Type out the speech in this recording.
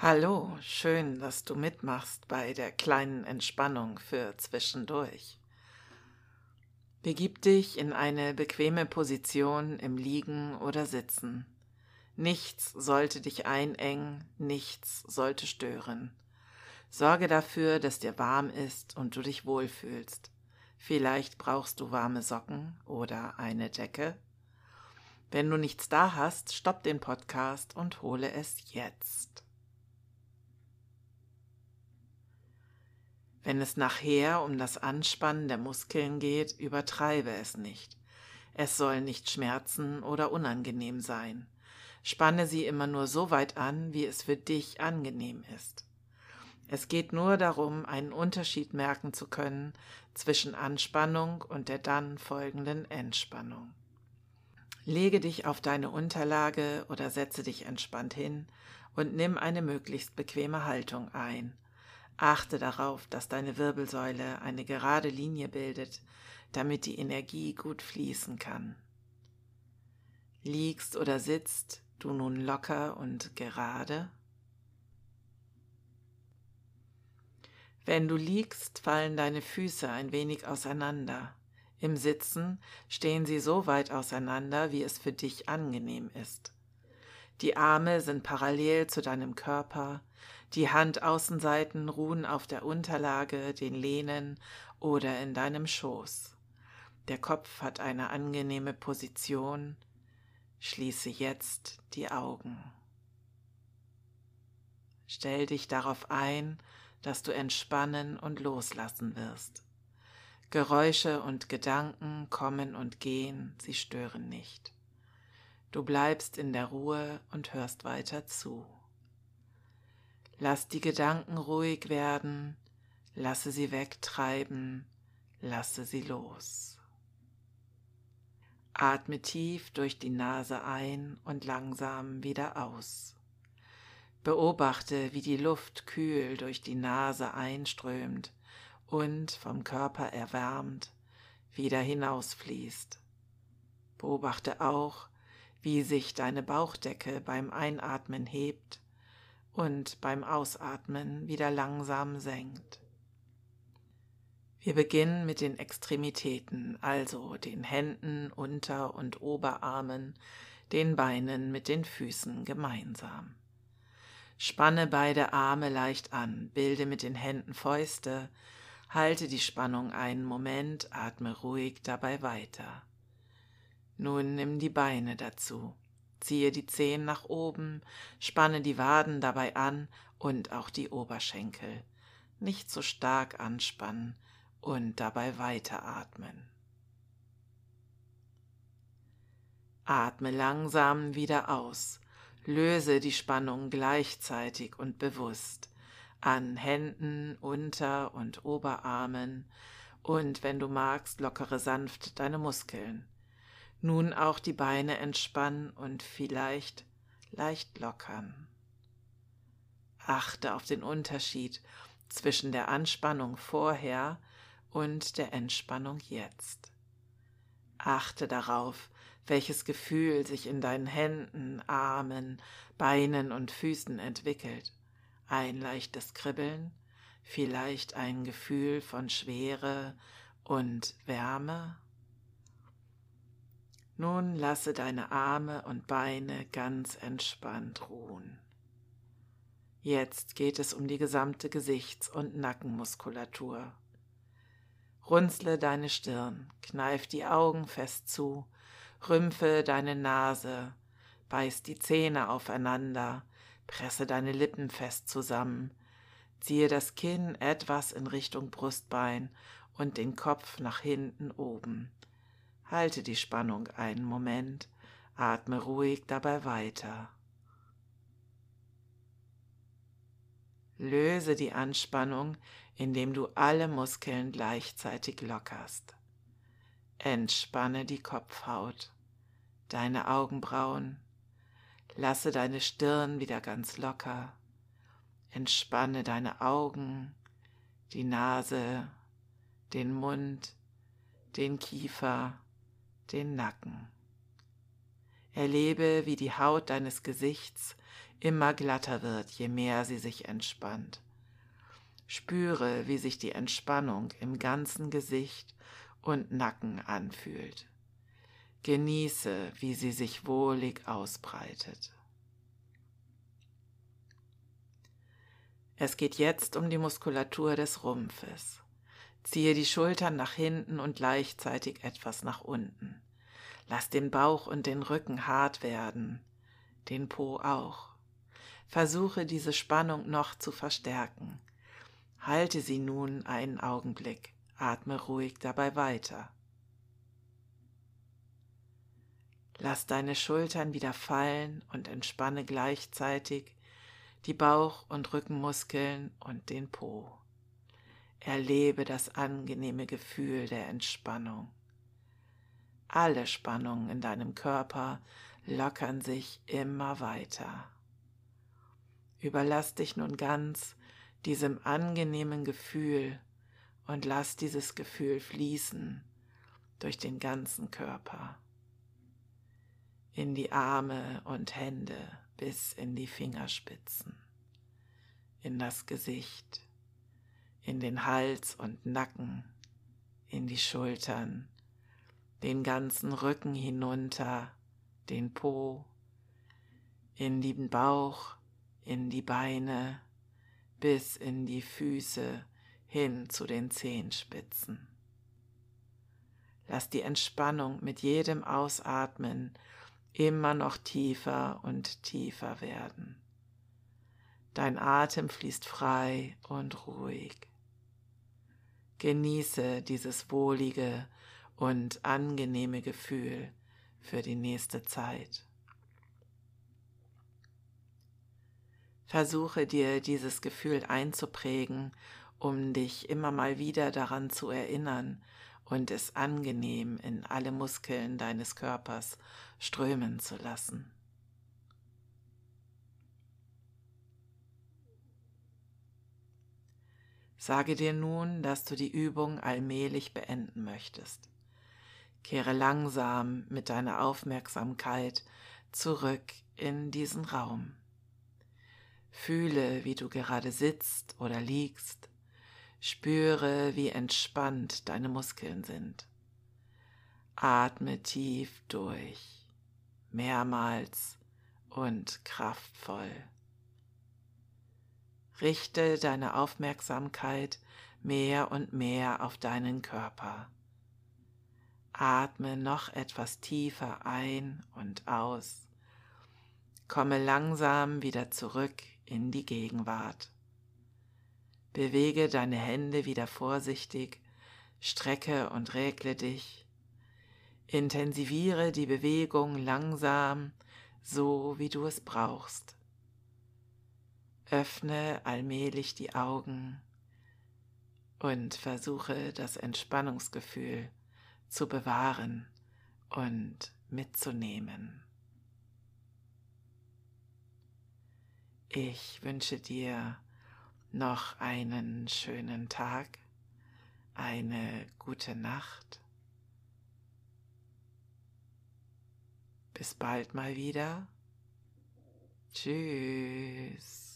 Hallo, schön, dass du mitmachst bei der kleinen Entspannung für zwischendurch. Begib dich in eine bequeme Position im Liegen oder Sitzen. Nichts sollte dich einengen, nichts sollte stören. Sorge dafür, dass dir warm ist und du dich wohlfühlst. Vielleicht brauchst du warme Socken oder eine Decke. Wenn du nichts da hast, stopp den Podcast und hole es jetzt. Wenn es nachher um das Anspannen der Muskeln geht, übertreibe es nicht. Es soll nicht schmerzen oder unangenehm sein. Spanne sie immer nur so weit an, wie es für dich angenehm ist. Es geht nur darum, einen Unterschied merken zu können zwischen Anspannung und der dann folgenden Entspannung. Lege dich auf deine Unterlage oder setze dich entspannt hin und nimm eine möglichst bequeme Haltung ein Achte darauf, dass deine Wirbelsäule eine gerade Linie bildet, damit die Energie gut fließen kann. Liegst oder sitzt du nun locker und gerade? Wenn du liegst, fallen deine Füße ein wenig auseinander. Im Sitzen stehen sie so weit auseinander, wie es für dich angenehm ist. Die Arme sind parallel zu deinem Körper, die Handaußenseiten ruhen auf der Unterlage, den Lehnen oder in deinem Schoß. Der Kopf hat eine angenehme Position. Schließe jetzt die Augen. Stell dich darauf ein, dass du entspannen und loslassen wirst. Geräusche und Gedanken kommen und gehen, sie stören nicht. Du bleibst in der Ruhe und hörst weiter zu. Lass die Gedanken ruhig werden, lasse sie wegtreiben, lasse sie los. Atme tief durch die Nase ein und langsam wieder aus. Beobachte, wie die Luft kühl durch die Nase einströmt und vom Körper erwärmt wieder hinausfließt. Beobachte auch, wie sich deine Bauchdecke beim Einatmen hebt und beim Ausatmen wieder langsam senkt. Wir beginnen mit den Extremitäten, also den Händen, Unter- und Oberarmen, den Beinen mit den Füßen gemeinsam. Spanne beide Arme leicht an, bilde mit den Händen Fäuste, halte die Spannung einen Moment, atme ruhig dabei weiter. Nun nimm die Beine dazu. Ziehe die Zehen nach oben, spanne die Waden dabei an und auch die Oberschenkel. Nicht so stark anspannen und dabei weiteratmen. Atme langsam wieder aus. Löse die Spannung gleichzeitig und bewusst an Händen, Unter- und Oberarmen und wenn du magst, lockere sanft deine Muskeln. Nun auch die Beine entspannen und vielleicht leicht lockern. Achte auf den Unterschied zwischen der Anspannung vorher und der Entspannung jetzt. Achte darauf, welches Gefühl sich in deinen Händen, Armen, Beinen und Füßen entwickelt. Ein leichtes Kribbeln, vielleicht ein Gefühl von Schwere und Wärme nun lasse deine Arme und Beine ganz entspannt ruhen. Jetzt geht es um die gesamte Gesichts- und Nackenmuskulatur. Runzle deine Stirn, kneif die Augen fest zu, rümpfe deine Nase, beiß die Zähne aufeinander, presse deine Lippen fest zusammen, ziehe das Kinn etwas in Richtung Brustbein und den Kopf nach hinten oben. Halte die Spannung einen Moment, atme ruhig dabei weiter. Löse die Anspannung, indem du alle Muskeln gleichzeitig lockerst. Entspanne die Kopfhaut, deine Augenbrauen, lasse deine Stirn wieder ganz locker, entspanne deine Augen, die Nase, den Mund, den Kiefer, den Nacken. Erlebe, wie die Haut deines Gesichts immer glatter wird, je mehr sie sich entspannt. Spüre, wie sich die Entspannung im ganzen Gesicht und Nacken anfühlt. Genieße, wie sie sich wohlig ausbreitet. Es geht jetzt um die Muskulatur des Rumpfes. Ziehe die Schultern nach hinten und gleichzeitig etwas nach unten. Lass den Bauch und den Rücken hart werden, den Po auch. Versuche diese Spannung noch zu verstärken. Halte sie nun einen Augenblick, atme ruhig dabei weiter. Lass deine Schultern wieder fallen und entspanne gleichzeitig die Bauch- und Rückenmuskeln und den Po. Erlebe das angenehme Gefühl der Entspannung. Alle Spannungen in deinem Körper lockern sich immer weiter. Überlass dich nun ganz diesem angenehmen Gefühl und lass dieses Gefühl fließen durch den ganzen Körper, in die Arme und Hände bis in die Fingerspitzen, in das Gesicht, in den Hals und Nacken, in die Schultern, den ganzen Rücken hinunter, den Po, in den Bauch, in die Beine, bis in die Füße hin zu den Zehenspitzen. Lass die Entspannung mit jedem Ausatmen immer noch tiefer und tiefer werden. Dein Atem fließt frei und ruhig. Genieße dieses wohlige und angenehme Gefühl für die nächste Zeit. Versuche dir dieses Gefühl einzuprägen, um dich immer mal wieder daran zu erinnern und es angenehm in alle Muskeln deines Körpers strömen zu lassen. Sage dir nun, dass du die Übung allmählich beenden möchtest. Kehre langsam mit deiner Aufmerksamkeit zurück in diesen Raum. Fühle, wie du gerade sitzt oder liegst. Spüre, wie entspannt deine Muskeln sind. Atme tief durch, mehrmals und kraftvoll. Richte deine Aufmerksamkeit mehr und mehr auf deinen Körper. Atme noch etwas tiefer ein und aus. Komme langsam wieder zurück in die Gegenwart. Bewege deine Hände wieder vorsichtig, strecke und regle dich. Intensiviere die Bewegung langsam, so wie du es brauchst. Öffne allmählich die Augen und versuche das Entspannungsgefühl zu bewahren und mitzunehmen. Ich wünsche dir noch einen schönen Tag, eine gute Nacht. Bis bald mal wieder. Tschüss.